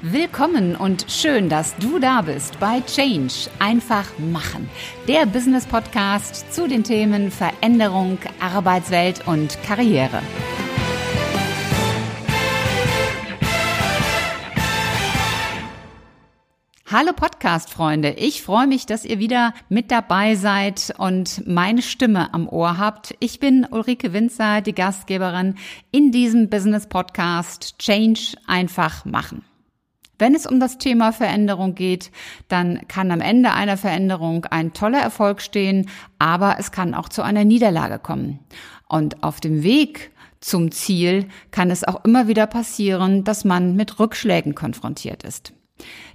Willkommen und schön, dass du da bist bei Change. Einfach machen. Der Business Podcast zu den Themen Veränderung, Arbeitswelt und Karriere. Hallo Podcast-Freunde, ich freue mich, dass ihr wieder mit dabei seid und meine Stimme am Ohr habt. Ich bin Ulrike Winzer, die Gastgeberin in diesem Business-Podcast Change einfach machen. Wenn es um das Thema Veränderung geht, dann kann am Ende einer Veränderung ein toller Erfolg stehen, aber es kann auch zu einer Niederlage kommen. Und auf dem Weg zum Ziel kann es auch immer wieder passieren, dass man mit Rückschlägen konfrontiert ist.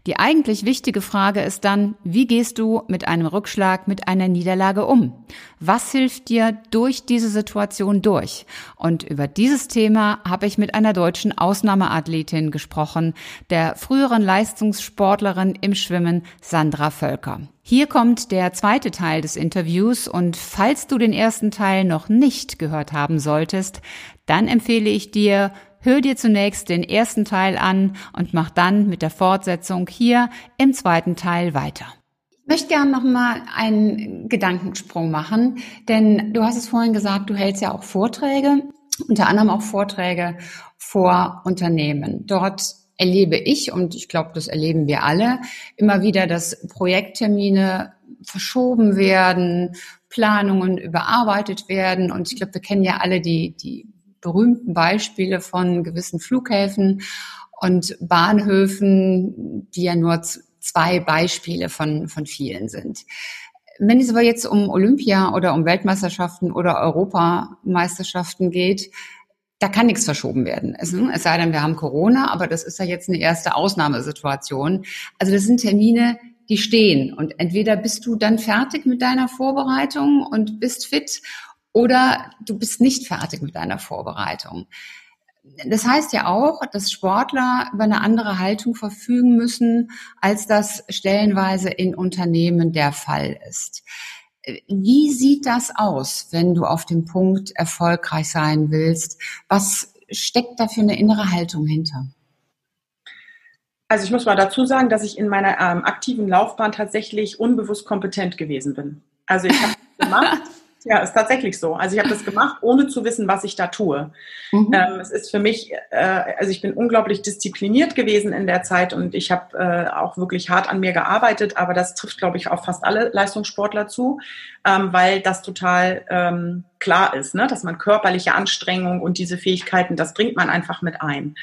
Die eigentlich wichtige Frage ist dann, wie gehst du mit einem Rückschlag, mit einer Niederlage um? Was hilft dir durch diese Situation durch? Und über dieses Thema habe ich mit einer deutschen Ausnahmeathletin gesprochen, der früheren Leistungssportlerin im Schwimmen Sandra Völker. Hier kommt der zweite Teil des Interviews und falls du den ersten Teil noch nicht gehört haben solltest, dann empfehle ich dir, Hör dir zunächst den ersten Teil an und mach dann mit der Fortsetzung hier im zweiten Teil weiter. Ich möchte gerne noch mal einen Gedankensprung machen, denn du hast es vorhin gesagt, du hältst ja auch Vorträge, unter anderem auch Vorträge vor Unternehmen. Dort erlebe ich und ich glaube, das erleben wir alle immer wieder, dass Projekttermine verschoben werden, Planungen überarbeitet werden und ich glaube, wir kennen ja alle die die berühmten Beispiele von gewissen Flughäfen und Bahnhöfen, die ja nur zwei Beispiele von, von vielen sind. Wenn es aber jetzt um Olympia oder um Weltmeisterschaften oder Europameisterschaften geht, da kann nichts verschoben werden. Es, es sei denn, wir haben Corona, aber das ist ja jetzt eine erste Ausnahmesituation. Also das sind Termine, die stehen. Und entweder bist du dann fertig mit deiner Vorbereitung und bist fit oder du bist nicht fertig mit deiner Vorbereitung. Das heißt ja auch, dass Sportler über eine andere Haltung verfügen müssen, als das stellenweise in Unternehmen der Fall ist. Wie sieht das aus, wenn du auf dem Punkt erfolgreich sein willst? Was steckt da für eine innere Haltung hinter? Also ich muss mal dazu sagen, dass ich in meiner ähm, aktiven Laufbahn tatsächlich unbewusst kompetent gewesen bin. Also ich habe gemacht, Ja, ist tatsächlich so. Also ich habe das gemacht, ohne zu wissen, was ich da tue. Mhm. Ähm, es ist für mich, äh, also ich bin unglaublich diszipliniert gewesen in der Zeit und ich habe äh, auch wirklich hart an mir gearbeitet, aber das trifft, glaube ich, auf fast alle Leistungssportler zu, ähm, weil das total ähm, klar ist, ne? dass man körperliche Anstrengung und diese Fähigkeiten, das bringt man einfach mit ein.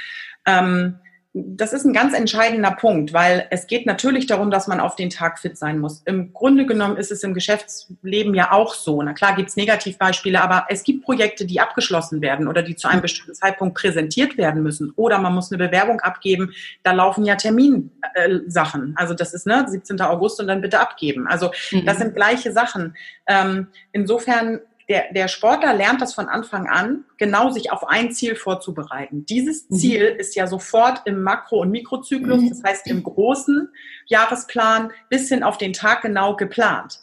Ähm, das ist ein ganz entscheidender Punkt, weil es geht natürlich darum, dass man auf den Tag fit sein muss. Im Grunde genommen ist es im Geschäftsleben ja auch so. Na klar gibt es Negativbeispiele, aber es gibt Projekte, die abgeschlossen werden oder die zu einem bestimmten Zeitpunkt präsentiert werden müssen. Oder man muss eine Bewerbung abgeben. Da laufen ja Terminsachen. also das ist ne 17. August und dann bitte abgeben. Also mhm. das sind gleiche Sachen. Ähm, insofern der, der Sportler lernt das von Anfang an, genau sich auf ein Ziel vorzubereiten. Dieses mhm. Ziel mhm. ist ja sofort im Makro- und Mikrozyklus, das heißt im großen Jahresplan bis hin auf den Tag genau geplant.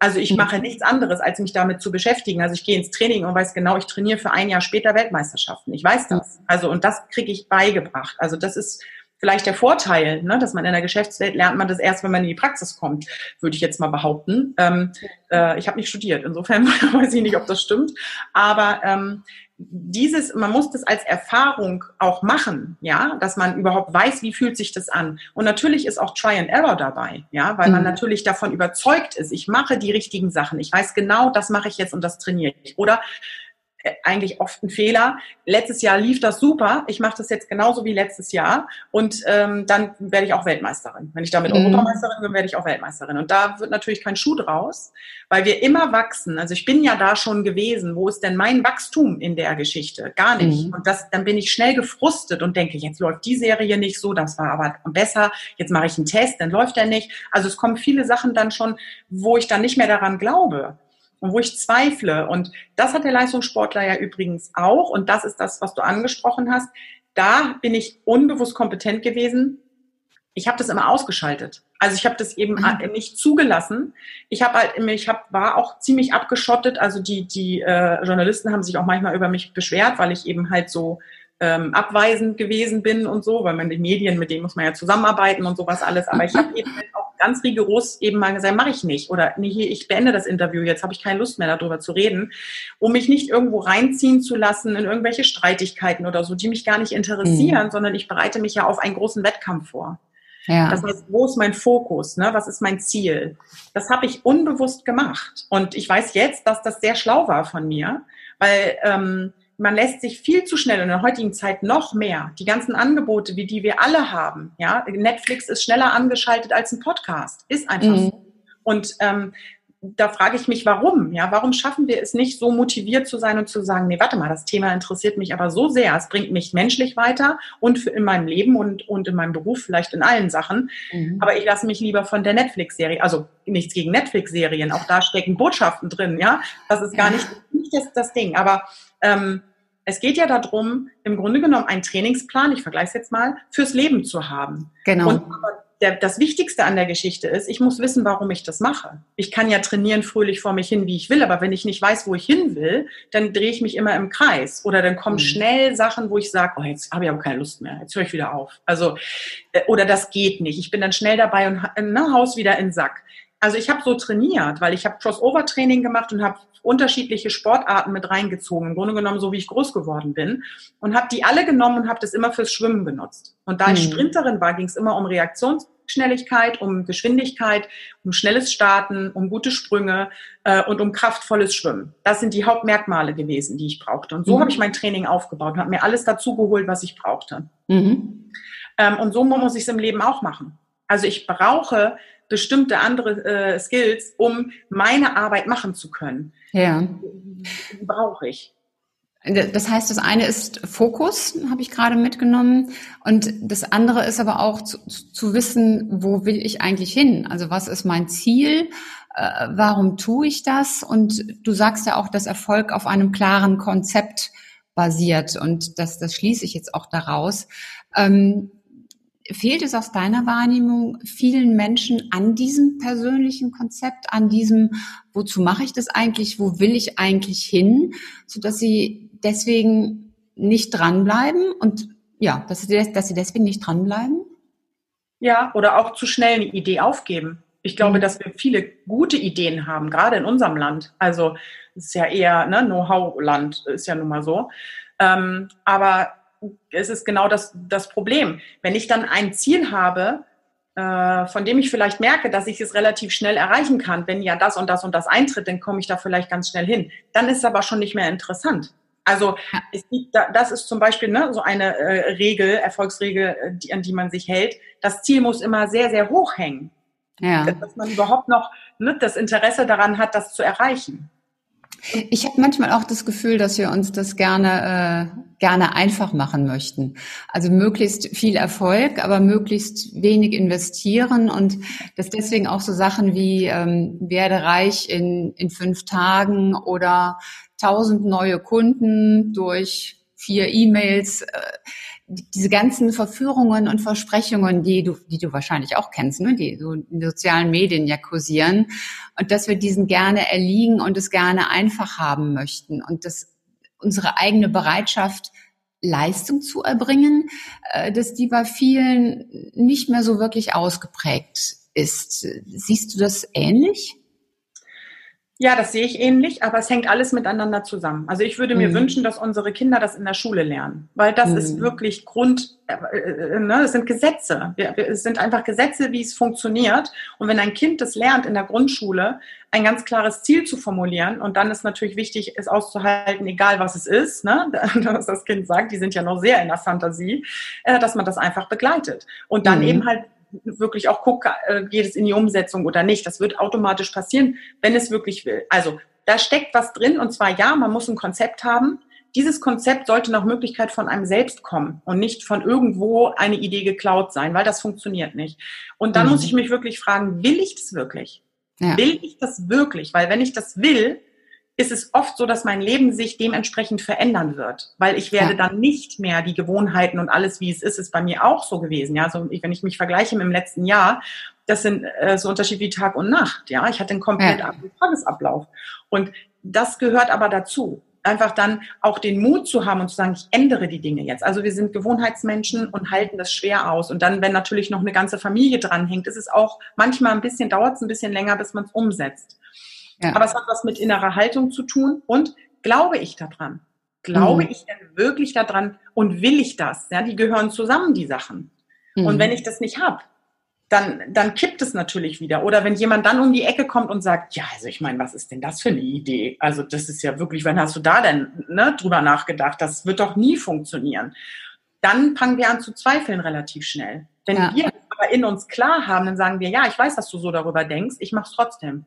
Also ich mhm. mache nichts anderes, als mich damit zu beschäftigen. Also ich gehe ins Training und weiß genau, ich trainiere für ein Jahr später Weltmeisterschaften. Ich weiß das. Also und das kriege ich beigebracht. Also das ist vielleicht der Vorteil, ne, dass man in der Geschäftswelt lernt man das erst, wenn man in die Praxis kommt, würde ich jetzt mal behaupten. Ähm, äh, ich habe nicht studiert, insofern weiß ich nicht, ob das stimmt. Aber ähm, dieses, man muss das als Erfahrung auch machen, ja, dass man überhaupt weiß, wie fühlt sich das an. Und natürlich ist auch Try and Error dabei, ja, weil mhm. man natürlich davon überzeugt ist, ich mache die richtigen Sachen, ich weiß genau, das mache ich jetzt und das trainiere ich. Oder eigentlich oft ein Fehler. Letztes Jahr lief das super. Ich mache das jetzt genauso wie letztes Jahr und ähm, dann werde ich auch Weltmeisterin. Wenn ich damit mhm. Europameisterin bin, werde ich auch Weltmeisterin. Und da wird natürlich kein Schuh draus, weil wir immer wachsen. Also ich bin ja da schon gewesen. Wo ist denn mein Wachstum in der Geschichte? Gar nicht. Mhm. Und das, dann bin ich schnell gefrustet und denke, jetzt läuft die Serie nicht so, das war aber besser. Jetzt mache ich einen Test, dann läuft er nicht. Also es kommen viele Sachen dann schon, wo ich dann nicht mehr daran glaube und wo ich zweifle. Und das hat der Leistungssportler ja übrigens auch. Und das ist das, was du angesprochen hast. Da bin ich unbewusst kompetent gewesen. Ich habe das immer ausgeschaltet. Also ich habe das eben mhm. nicht zugelassen. Ich habe halt, ich hab, war auch ziemlich abgeschottet. Also die die äh, Journalisten haben sich auch manchmal über mich beschwert, weil ich eben halt so ähm, abweisend gewesen bin und so, weil man die Medien, mit denen muss man ja zusammenarbeiten und sowas alles. Aber ich habe eben halt auch ganz rigoros eben mal gesagt, mache ich nicht. Oder nee, ich beende das Interview, jetzt habe ich keine Lust mehr darüber zu reden, um mich nicht irgendwo reinziehen zu lassen in irgendwelche Streitigkeiten oder so, die mich gar nicht interessieren, mhm. sondern ich bereite mich ja auf einen großen Wettkampf vor. Ja. Das heißt, wo ist mein Fokus? Ne? Was ist mein Ziel? Das habe ich unbewusst gemacht. Und ich weiß jetzt, dass das sehr schlau war von mir, weil ähm, man lässt sich viel zu schnell in der heutigen Zeit noch mehr die ganzen Angebote, wie die wir alle haben. Ja, Netflix ist schneller angeschaltet als ein Podcast, ist einfach mhm. so. Und ähm, da frage ich mich, warum? Ja, warum schaffen wir es nicht, so motiviert zu sein und zu sagen, nee, warte mal, das Thema interessiert mich aber so sehr, es bringt mich menschlich weiter und in meinem Leben und, und in meinem Beruf, vielleicht in allen Sachen. Mhm. Aber ich lasse mich lieber von der Netflix-Serie, also nichts gegen Netflix-Serien, auch da stecken Botschaften drin, ja. Das ist gar nicht, nicht das, das Ding. Aber ähm, es geht ja darum, im Grunde genommen einen Trainingsplan, ich vergleiche es jetzt mal, fürs Leben zu haben. Genau. Und der, das Wichtigste an der Geschichte ist, ich muss wissen, warum ich das mache. Ich kann ja trainieren fröhlich vor mich hin, wie ich will, aber wenn ich nicht weiß, wo ich hin will, dann drehe ich mich immer im Kreis. Oder dann kommen mhm. schnell Sachen, wo ich sage, oh, jetzt habe ich aber keine Lust mehr, jetzt höre ich wieder auf. Also, äh, oder das geht nicht. Ich bin dann schnell dabei und ne, Haus wieder in den Sack. Also ich habe so trainiert, weil ich habe Crossover-Training gemacht und habe unterschiedliche Sportarten mit reingezogen, im Grunde genommen so wie ich groß geworden bin und habe die alle genommen und habe das immer fürs Schwimmen benutzt. Und da mhm. ich Sprinterin war, ging es immer um Reaktionsschnelligkeit, um Geschwindigkeit, um schnelles Starten, um gute Sprünge äh, und um kraftvolles Schwimmen. Das sind die Hauptmerkmale gewesen, die ich brauchte. Und so mhm. habe ich mein Training aufgebaut und habe mir alles dazu geholt, was ich brauchte. Mhm. Ähm, und so muss ich es im Leben auch machen. Also ich brauche bestimmte andere äh, Skills, um meine Arbeit machen zu können. Ja. Die brauche ich. Das heißt, das eine ist Fokus, habe ich gerade mitgenommen. Und das andere ist aber auch zu, zu, wissen, wo will ich eigentlich hin? Also was ist mein Ziel? Äh, warum tue ich das? Und du sagst ja auch, dass Erfolg auf einem klaren Konzept basiert. Und das, das schließe ich jetzt auch daraus. Ähm, fehlt es aus deiner Wahrnehmung vielen Menschen an diesem persönlichen Konzept, an diesem, wozu mache ich das eigentlich, wo will ich eigentlich hin, so dass sie deswegen nicht dranbleiben und ja, dass sie, dass sie deswegen nicht dranbleiben? Ja, oder auch zu schnell eine Idee aufgeben. Ich glaube, mhm. dass wir viele gute Ideen haben, gerade in unserem Land. Also es ist ja eher ne, Know-how-Land, ist ja nun mal so. Ähm, aber es ist genau das, das Problem. Wenn ich dann ein Ziel habe, äh, von dem ich vielleicht merke, dass ich es relativ schnell erreichen kann, wenn ja das und das und das eintritt, dann komme ich da vielleicht ganz schnell hin. Dann ist es aber schon nicht mehr interessant. Also gibt, das ist zum Beispiel ne, so eine äh, Regel, Erfolgsregel, äh, die, an die man sich hält. Das Ziel muss immer sehr, sehr hoch hängen. Ja. Dass man überhaupt noch ne, das Interesse daran hat, das zu erreichen. Ich habe manchmal auch das Gefühl, dass wir uns das gerne, äh, gerne einfach machen möchten. Also möglichst viel Erfolg, aber möglichst wenig investieren und dass deswegen auch so Sachen wie ähm, werde reich in, in fünf Tagen oder tausend neue Kunden durch vier E-Mails, äh, diese ganzen Verführungen und Versprechungen, die du, die du wahrscheinlich auch kennst, ne, die so in sozialen Medien ja kursieren, und dass wir diesen gerne erliegen und es gerne einfach haben möchten und dass unsere eigene Bereitschaft, Leistung zu erbringen, äh, dass die bei vielen nicht mehr so wirklich ausgeprägt ist. Siehst du das ähnlich? Ja, das sehe ich ähnlich, aber es hängt alles miteinander zusammen. Also ich würde mir mhm. wünschen, dass unsere Kinder das in der Schule lernen, weil das mhm. ist wirklich Grund, äh, äh, ne, das sind Gesetze. Es sind einfach Gesetze, wie es funktioniert. Und wenn ein Kind das lernt in der Grundschule, ein ganz klares Ziel zu formulieren, und dann ist natürlich wichtig, es auszuhalten, egal was es ist, ne, was das Kind sagt, die sind ja noch sehr in der Fantasie, äh, dass man das einfach begleitet. Und dann mhm. eben halt wirklich auch gucke, äh, geht es in die Umsetzung oder nicht. Das wird automatisch passieren, wenn es wirklich will. Also da steckt was drin und zwar ja, man muss ein Konzept haben. Dieses Konzept sollte nach Möglichkeit von einem selbst kommen und nicht von irgendwo eine Idee geklaut sein, weil das funktioniert nicht. Und dann mhm. muss ich mich wirklich fragen, will ich das wirklich? Ja. Will ich das wirklich? Weil wenn ich das will, ist es oft so, dass mein Leben sich dementsprechend verändern wird, weil ich werde ja. dann nicht mehr die Gewohnheiten und alles, wie es ist, ist bei mir auch so gewesen. Ja, so wenn ich mich vergleiche mit dem letzten Jahr, das sind äh, so Unterschiede wie Tag und Nacht. Ja, ich hatte einen komplett ja. Tagesablauf und das gehört aber dazu. einfach dann auch den Mut zu haben und zu sagen, ich ändere die Dinge jetzt. Also wir sind Gewohnheitsmenschen und halten das schwer aus. Und dann, wenn natürlich noch eine ganze Familie dranhängt, ist es auch manchmal ein bisschen, dauert es ein bisschen länger, bis man es umsetzt. Ja. Aber es hat was mit innerer Haltung zu tun und glaube ich daran? Glaube mhm. ich denn wirklich daran und will ich das? Ja, die gehören zusammen, die Sachen. Mhm. Und wenn ich das nicht habe, dann, dann kippt es natürlich wieder. Oder wenn jemand dann um die Ecke kommt und sagt, ja, also ich meine, was ist denn das für eine Idee? Also das ist ja wirklich, wann hast du da denn ne, drüber nachgedacht? Das wird doch nie funktionieren. Dann fangen wir an zu zweifeln relativ schnell. Wenn ja. wir aber in uns klar haben, dann sagen wir, ja, ich weiß, dass du so darüber denkst, ich mache es trotzdem.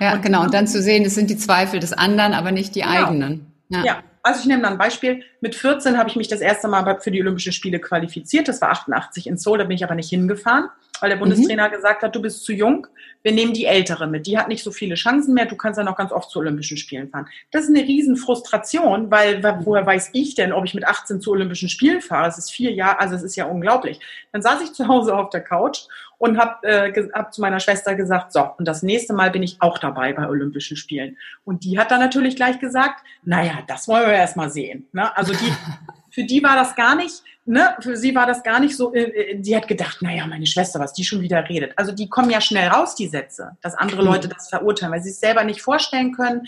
Ja, und genau. Und dann zu sehen, es sind die Zweifel des anderen, aber nicht die genau. eigenen. Ja. ja. Also ich nehme da ein Beispiel. Mit 14 habe ich mich das erste Mal für die Olympischen Spiele qualifiziert. Das war 88 in Seoul, da bin ich aber nicht hingefahren weil der Bundestrainer mhm. gesagt hat, du bist zu jung, wir nehmen die Ältere mit. Die hat nicht so viele Chancen mehr, du kannst ja noch ganz oft zu Olympischen Spielen fahren. Das ist eine riesen Frustration, weil woher weiß ich denn, ob ich mit 18 zu Olympischen Spielen fahre? Es ist vier Jahre, also es ist ja unglaublich. Dann saß ich zu Hause auf der Couch und habe äh, hab zu meiner Schwester gesagt, so, und das nächste Mal bin ich auch dabei bei Olympischen Spielen. Und die hat dann natürlich gleich gesagt, naja, das wollen wir erst mal sehen. Ne? Also die, für die war das gar nicht, ne, für sie war das gar nicht so, äh, die hat gedacht, naja, meine Schwester, was die schon wieder redet. Also die kommen ja schnell raus, die Sätze, dass andere mhm. Leute das verurteilen, weil sie es selber nicht vorstellen können.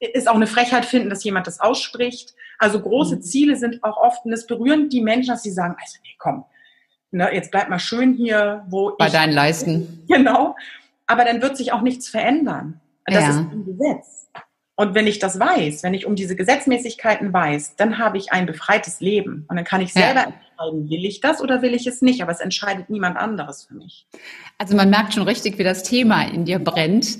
Ist auch eine Frechheit finden, dass jemand das ausspricht. Also große mhm. Ziele sind auch oft, und es berühren die Menschen, dass sie sagen, also nee, komm, ne, jetzt bleib mal schön hier, wo Bei ich... Bei deinen Leisten. Genau. Aber dann wird sich auch nichts verändern. Das ja. ist ein Gesetz. Und wenn ich das weiß, wenn ich um diese Gesetzmäßigkeiten weiß, dann habe ich ein befreites Leben. Und dann kann ich selber ja. entscheiden, will ich das oder will ich es nicht. Aber es entscheidet niemand anderes für mich. Also man merkt schon richtig, wie das Thema in dir brennt.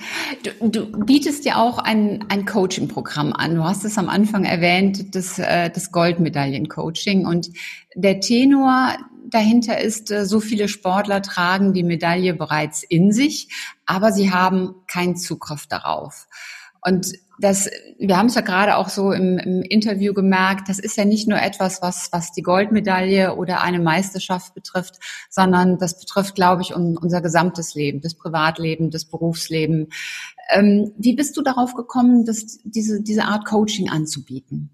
Du, du bietest ja auch ein, ein Coaching-Programm an. Du hast es am Anfang erwähnt, das, äh, das Goldmedaillen-Coaching. Und der Tenor dahinter ist, äh, so viele Sportler tragen die Medaille bereits in sich, aber sie haben keinen Zugriff darauf. Und das, wir haben es ja gerade auch so im, im, Interview gemerkt, das ist ja nicht nur etwas, was, was die Goldmedaille oder eine Meisterschaft betrifft, sondern das betrifft, glaube ich, un, unser gesamtes Leben, das Privatleben, das Berufsleben. Ähm, wie bist du darauf gekommen, das, diese, diese Art Coaching anzubieten?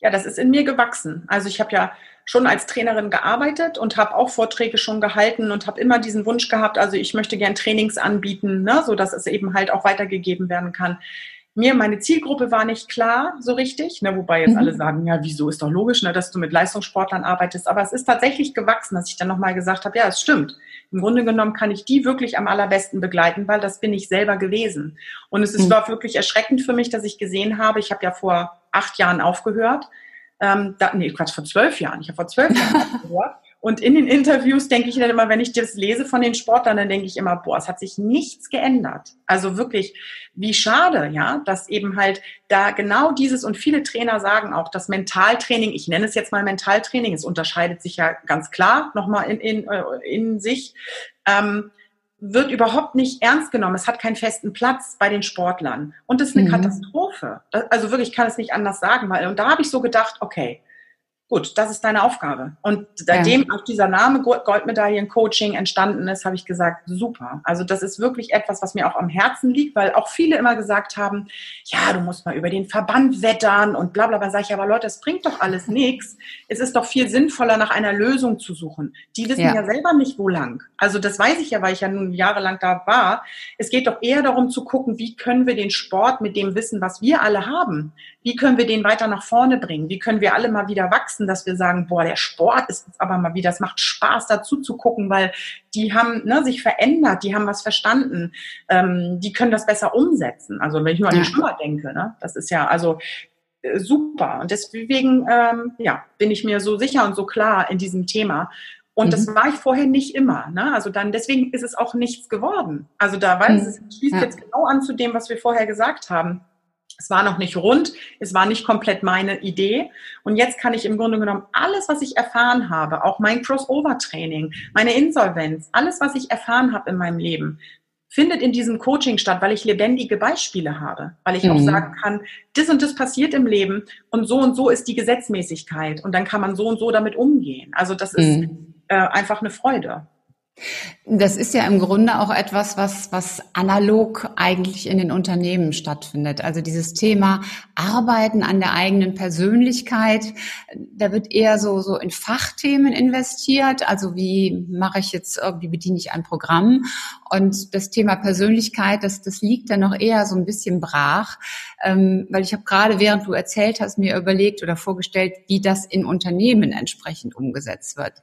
Ja, das ist in mir gewachsen. Also ich habe ja schon als Trainerin gearbeitet und habe auch Vorträge schon gehalten und habe immer diesen Wunsch gehabt, also ich möchte gern Trainings anbieten, ne, so dass es eben halt auch weitergegeben werden kann mir, meine Zielgruppe war nicht klar so richtig, ne, wobei jetzt mhm. alle sagen, ja, wieso ist doch logisch, ne, dass du mit Leistungssportlern arbeitest, aber es ist tatsächlich gewachsen, dass ich dann nochmal gesagt habe, ja, es stimmt. Im Grunde genommen kann ich die wirklich am allerbesten begleiten, weil das bin ich selber gewesen. Und es ist mhm. war wirklich erschreckend für mich, dass ich gesehen habe, ich habe ja vor acht Jahren aufgehört, ähm, da, nee, Quatsch, vor zwölf Jahren, ich habe vor zwölf Jahren und in den Interviews denke ich dann immer, wenn ich das lese von den Sportlern, dann denke ich immer, boah, es hat sich nichts geändert. Also wirklich, wie schade, ja, dass eben halt da genau dieses und viele Trainer sagen auch, das Mentaltraining, ich nenne es jetzt mal Mentaltraining, es unterscheidet sich ja ganz klar nochmal in, in, äh, in sich, ähm, wird überhaupt nicht ernst genommen. Es hat keinen festen Platz bei den Sportlern. Und das ist eine mhm. Katastrophe. Also wirklich, ich kann es nicht anders sagen, weil, und da habe ich so gedacht, okay, gut, das ist deine Aufgabe. Und seitdem ja. auch dieser Name Goldmedaillen-Coaching entstanden ist, habe ich gesagt, super. Also das ist wirklich etwas, was mir auch am Herzen liegt, weil auch viele immer gesagt haben, ja, du musst mal über den Verband wettern und bla bla bla. Sag ich, aber Leute, das bringt doch alles nichts. Es ist doch viel sinnvoller, nach einer Lösung zu suchen. Die wissen ja. ja selber nicht, wo lang. Also das weiß ich ja, weil ich ja nun jahrelang da war. Es geht doch eher darum zu gucken, wie können wir den Sport mit dem Wissen, was wir alle haben, wie können wir den weiter nach vorne bringen? Wie können wir alle mal wieder wachsen? Wachsen, dass wir sagen, boah, der Sport ist jetzt aber mal wieder, es macht Spaß dazu zu gucken, weil die haben ne, sich verändert, die haben was verstanden, ähm, die können das besser umsetzen. Also wenn ich nur an die Schwimmer denke, ne, das ist ja also äh, super. Und deswegen ähm, ja, bin ich mir so sicher und so klar in diesem Thema. Und mhm. das war ich vorher nicht immer. Ne? Also dann, deswegen ist es auch nichts geworden. Also da, weil mhm. es schließt ja. jetzt genau an zu dem, was wir vorher gesagt haben. Es war noch nicht rund, es war nicht komplett meine Idee. Und jetzt kann ich im Grunde genommen alles, was ich erfahren habe, auch mein Crossover-Training, meine Insolvenz, alles, was ich erfahren habe in meinem Leben, findet in diesem Coaching statt, weil ich lebendige Beispiele habe, weil ich mhm. auch sagen kann, das und das passiert im Leben und so und so ist die Gesetzmäßigkeit und dann kann man so und so damit umgehen. Also das ist mhm. äh, einfach eine Freude. Das ist ja im Grunde auch etwas, was, was analog eigentlich in den Unternehmen stattfindet. Also dieses Thema Arbeiten an der eigenen Persönlichkeit, da wird eher so, so in Fachthemen investiert. Also wie mache ich jetzt, wie bediene ich ein Programm? Und das Thema Persönlichkeit, das, das liegt dann noch eher so ein bisschen brach, ähm, weil ich habe gerade, während du erzählt hast, mir überlegt oder vorgestellt, wie das in Unternehmen entsprechend umgesetzt wird.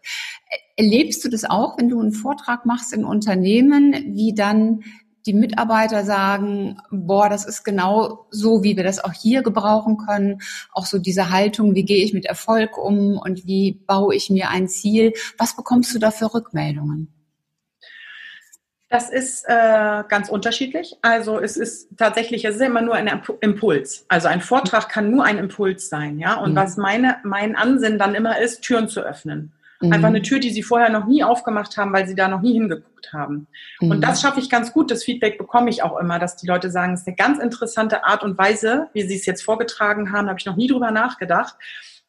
Erlebst du das auch, wenn du einen Vortrag machst in Unternehmen, wie dann die Mitarbeiter sagen, boah, das ist genau so, wie wir das auch hier gebrauchen können. Auch so diese Haltung, wie gehe ich mit Erfolg um und wie baue ich mir ein Ziel? Was bekommst du da für Rückmeldungen? Das ist äh, ganz unterschiedlich. Also es ist tatsächlich, es ist immer nur ein Impuls. Also ein Vortrag kann nur ein Impuls sein, ja. Und mhm. was meine, mein Ansinnen dann immer ist, Türen zu öffnen. Mhm. Einfach eine Tür, die sie vorher noch nie aufgemacht haben, weil sie da noch nie hingeguckt haben. Mhm. Und das schaffe ich ganz gut. Das Feedback bekomme ich auch immer, dass die Leute sagen, es ist eine ganz interessante Art und Weise, wie sie es jetzt vorgetragen haben. Da habe ich noch nie drüber nachgedacht.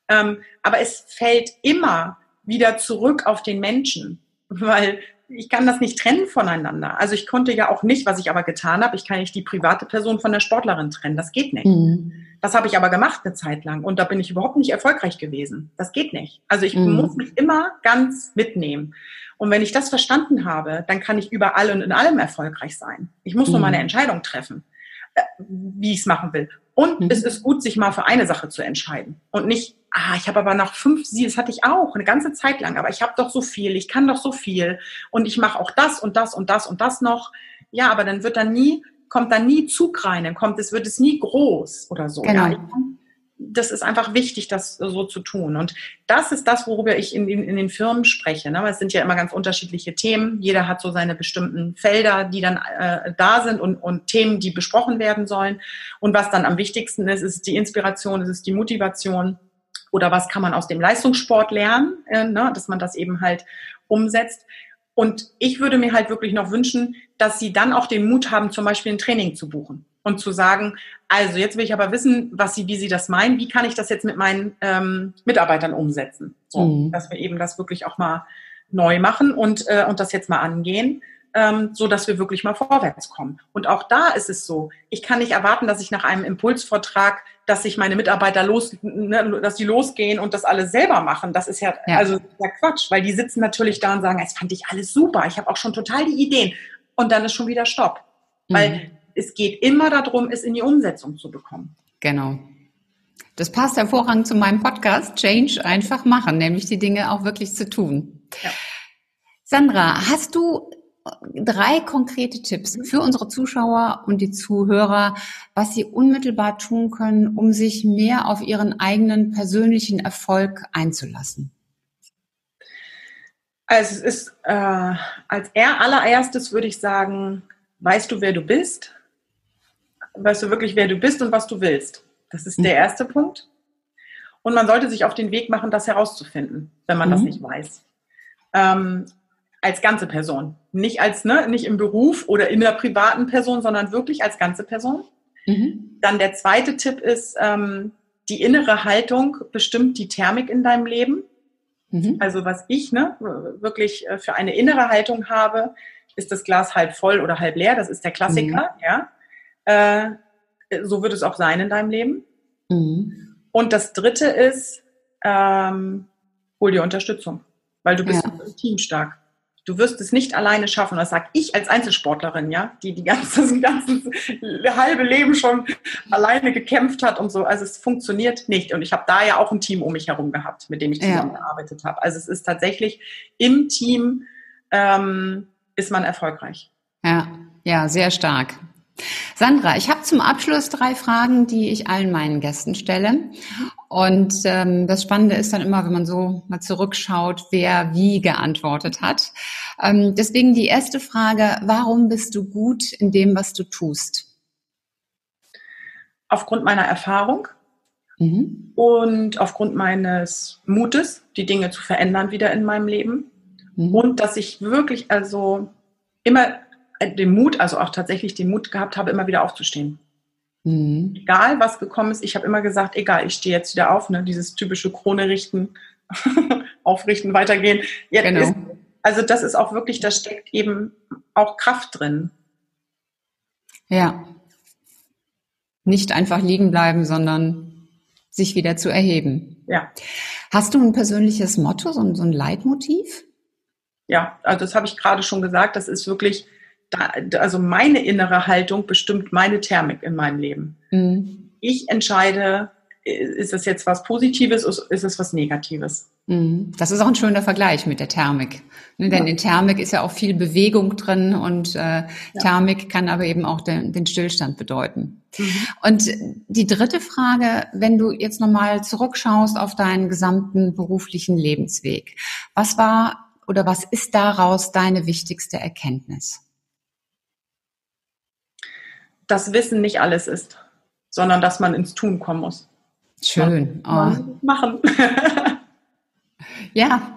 Ähm, aber es fällt immer wieder zurück auf den Menschen, weil ich kann das nicht trennen voneinander. Also ich konnte ja auch nicht, was ich aber getan habe, ich kann nicht die private Person von der Sportlerin trennen. Das geht nicht. Mhm. Das habe ich aber gemacht eine Zeit lang und da bin ich überhaupt nicht erfolgreich gewesen. Das geht nicht. Also ich mhm. muss mich immer ganz mitnehmen. Und wenn ich das verstanden habe, dann kann ich überall und in allem erfolgreich sein. Ich muss mhm. nur meine Entscheidung treffen, wie ich es machen will. Und mhm. es ist gut, sich mal für eine Sache zu entscheiden und nicht, ah, ich habe aber nach fünf, sie, das hatte ich auch eine ganze Zeit lang, aber ich habe doch so viel, ich kann doch so viel und ich mache auch das und das und das und das noch. Ja, aber dann wird dann nie, kommt dann nie Zug rein, dann kommt es, wird es nie groß oder so. Genau. Ja, das ist einfach wichtig, das so zu tun. Und das ist das, worüber ich in, in, in den Firmen spreche. Ne? Es sind ja immer ganz unterschiedliche Themen. Jeder hat so seine bestimmten Felder, die dann äh, da sind und, und Themen, die besprochen werden sollen. Und was dann am wichtigsten ist, ist die Inspiration, ist die Motivation. Oder was kann man aus dem Leistungssport lernen, äh, ne? dass man das eben halt umsetzt. Und ich würde mir halt wirklich noch wünschen, dass sie dann auch den Mut haben, zum Beispiel ein Training zu buchen und zu sagen, also jetzt will ich aber wissen, was sie, wie sie das meinen, wie kann ich das jetzt mit meinen ähm, Mitarbeitern umsetzen, so, mhm. dass wir eben das wirklich auch mal neu machen und äh, und das jetzt mal angehen, ähm, so dass wir wirklich mal vorwärts kommen. Und auch da ist es so, ich kann nicht erwarten, dass ich nach einem Impulsvortrag, dass sich meine Mitarbeiter los, ne, dass die losgehen und das alles selber machen. Das ist ja, ja. also ja Quatsch, weil die sitzen natürlich da und sagen, es fand ich alles super, ich habe auch schon total die Ideen. Und dann ist schon wieder Stopp. Weil mhm es geht immer darum, es in die Umsetzung zu bekommen. Genau. Das passt hervorragend zu meinem Podcast Change einfach machen, nämlich die Dinge auch wirklich zu tun. Ja. Sandra, hast du drei konkrete Tipps für unsere Zuschauer und die Zuhörer, was sie unmittelbar tun können, um sich mehr auf ihren eigenen persönlichen Erfolg einzulassen? Also es ist äh, als allererstes würde ich sagen, weißt du, wer du bist? Weißt du wirklich, wer du bist und was du willst. Das ist der mhm. erste Punkt. Und man sollte sich auf den Weg machen, das herauszufinden, wenn man mhm. das nicht weiß. Ähm, als ganze Person. Nicht als, ne, nicht im Beruf oder in der privaten Person, sondern wirklich als ganze Person. Mhm. Dann der zweite Tipp ist, ähm, die innere Haltung bestimmt die Thermik in deinem Leben. Mhm. Also was ich ne, wirklich äh, für eine innere Haltung habe, ist das Glas halb voll oder halb leer. Das ist der Klassiker, mhm. ja. Äh, so wird es auch sein in deinem Leben. Mhm. Und das Dritte ist, ähm, hol dir Unterstützung, weil du bist ja. teamstark. Du wirst es nicht alleine schaffen. Das sage ich als Einzelsportlerin, ja, die die ganze, das ganze halbe Leben schon alleine gekämpft hat und so. Also es funktioniert nicht. Und ich habe da ja auch ein Team um mich herum gehabt, mit dem ich zusammengearbeitet ja. habe. Also es ist tatsächlich im Team ähm, ist man erfolgreich. Ja, ja, sehr stark. Sandra, ich habe zum Abschluss drei Fragen, die ich allen meinen Gästen stelle. Und ähm, das Spannende ist dann immer, wenn man so mal zurückschaut, wer wie geantwortet hat. Ähm, deswegen die erste Frage, warum bist du gut in dem, was du tust? Aufgrund meiner Erfahrung mhm. und aufgrund meines Mutes, die Dinge zu verändern wieder in meinem Leben. Mhm. Und dass ich wirklich also immer den Mut, also auch tatsächlich den Mut gehabt habe, immer wieder aufzustehen. Mhm. Egal, was gekommen ist, ich habe immer gesagt, egal, ich stehe jetzt wieder auf, ne? dieses typische Krone richten, aufrichten, weitergehen. Jetzt genau. ist, Also das ist auch wirklich, da steckt eben auch Kraft drin. Ja. Nicht einfach liegen bleiben, sondern sich wieder zu erheben. Ja. Hast du ein persönliches Motto, so ein, so ein Leitmotiv? Ja, also das habe ich gerade schon gesagt. Das ist wirklich, da, also meine innere Haltung bestimmt meine Thermik in meinem Leben. Mhm. Ich entscheide, ist es jetzt was Positives, ist es was Negatives. Mhm. Das ist auch ein schöner Vergleich mit der Thermik. Ne, denn in Thermik ist ja auch viel Bewegung drin und äh, ja. Thermik kann aber eben auch den, den Stillstand bedeuten. Mhm. Und die dritte Frage, wenn du jetzt nochmal zurückschaust auf deinen gesamten beruflichen Lebensweg, was war oder was ist daraus deine wichtigste Erkenntnis? Dass Wissen nicht alles ist, sondern dass man ins Tun kommen muss. Schön. Oh. Machen. ja.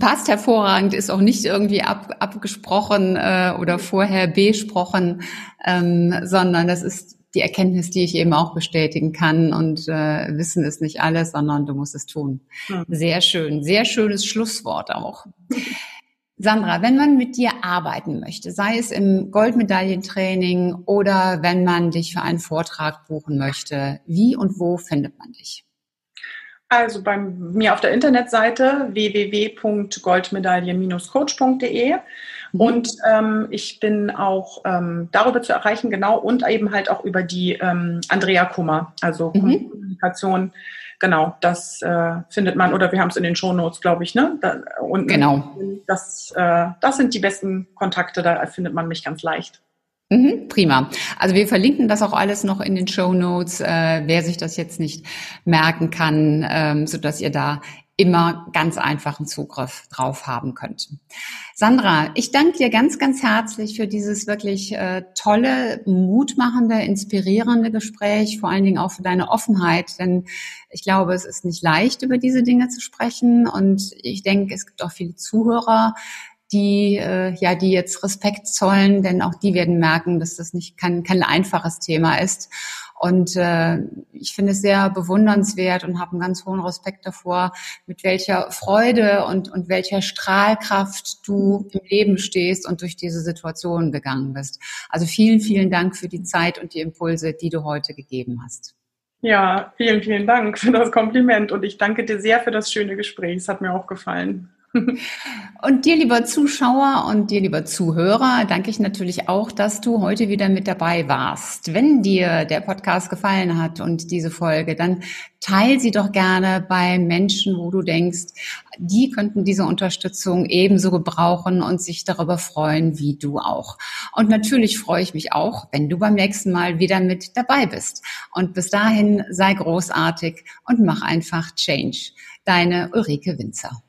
Passt hervorragend, ist auch nicht irgendwie ab, abgesprochen äh, oder vorher besprochen, ähm, sondern das ist die Erkenntnis, die ich eben auch bestätigen kann. Und äh, Wissen ist nicht alles, sondern du musst es tun. Hm. Sehr schön, sehr schönes Schlusswort auch. Sandra, wenn man mit dir arbeiten möchte, sei es im Goldmedaillentraining oder wenn man dich für einen Vortrag buchen möchte, wie und wo findet man dich? Also bei mir auf der Internetseite www.goldmedaillen-coach.de mhm. und ähm, ich bin auch ähm, darüber zu erreichen, genau, und eben halt auch über die ähm, Andrea Kummer, also mhm. Kommunikation genau, das äh, findet man, oder wir haben es in den Shownotes, glaube ich, ne? Da, und genau. Das, äh, das sind die besten Kontakte, da findet man mich ganz leicht. Mhm, prima. Also wir verlinken das auch alles noch in den Show Notes, äh, wer sich das jetzt nicht merken kann, ähm, so dass ihr da immer ganz einfachen Zugriff drauf haben könnt. Sandra, ich danke dir ganz, ganz herzlich für dieses wirklich äh, tolle, mutmachende, inspirierende Gespräch, vor allen Dingen auch für deine Offenheit, denn ich glaube, es ist nicht leicht, über diese Dinge zu sprechen und ich denke, es gibt auch viele Zuhörer, die äh, ja die jetzt Respekt zollen, denn auch die werden merken, dass das nicht kein, kein einfaches Thema ist. Und äh, ich finde es sehr bewundernswert und habe einen ganz hohen Respekt davor, mit welcher Freude und, und welcher Strahlkraft du im Leben stehst und durch diese Situation gegangen bist. Also vielen, vielen Dank für die Zeit und die Impulse, die du heute gegeben hast. Ja, vielen, vielen Dank für das Kompliment und ich danke dir sehr für das schöne Gespräch. Es hat mir auch gefallen. Und dir, lieber Zuschauer und dir, lieber Zuhörer, danke ich natürlich auch, dass du heute wieder mit dabei warst. Wenn dir der Podcast gefallen hat und diese Folge, dann teil sie doch gerne bei Menschen, wo du denkst, die könnten diese Unterstützung ebenso gebrauchen und sich darüber freuen wie du auch. Und natürlich freue ich mich auch, wenn du beim nächsten Mal wieder mit dabei bist. Und bis dahin sei großartig und mach einfach Change. Deine Ulrike Winzer.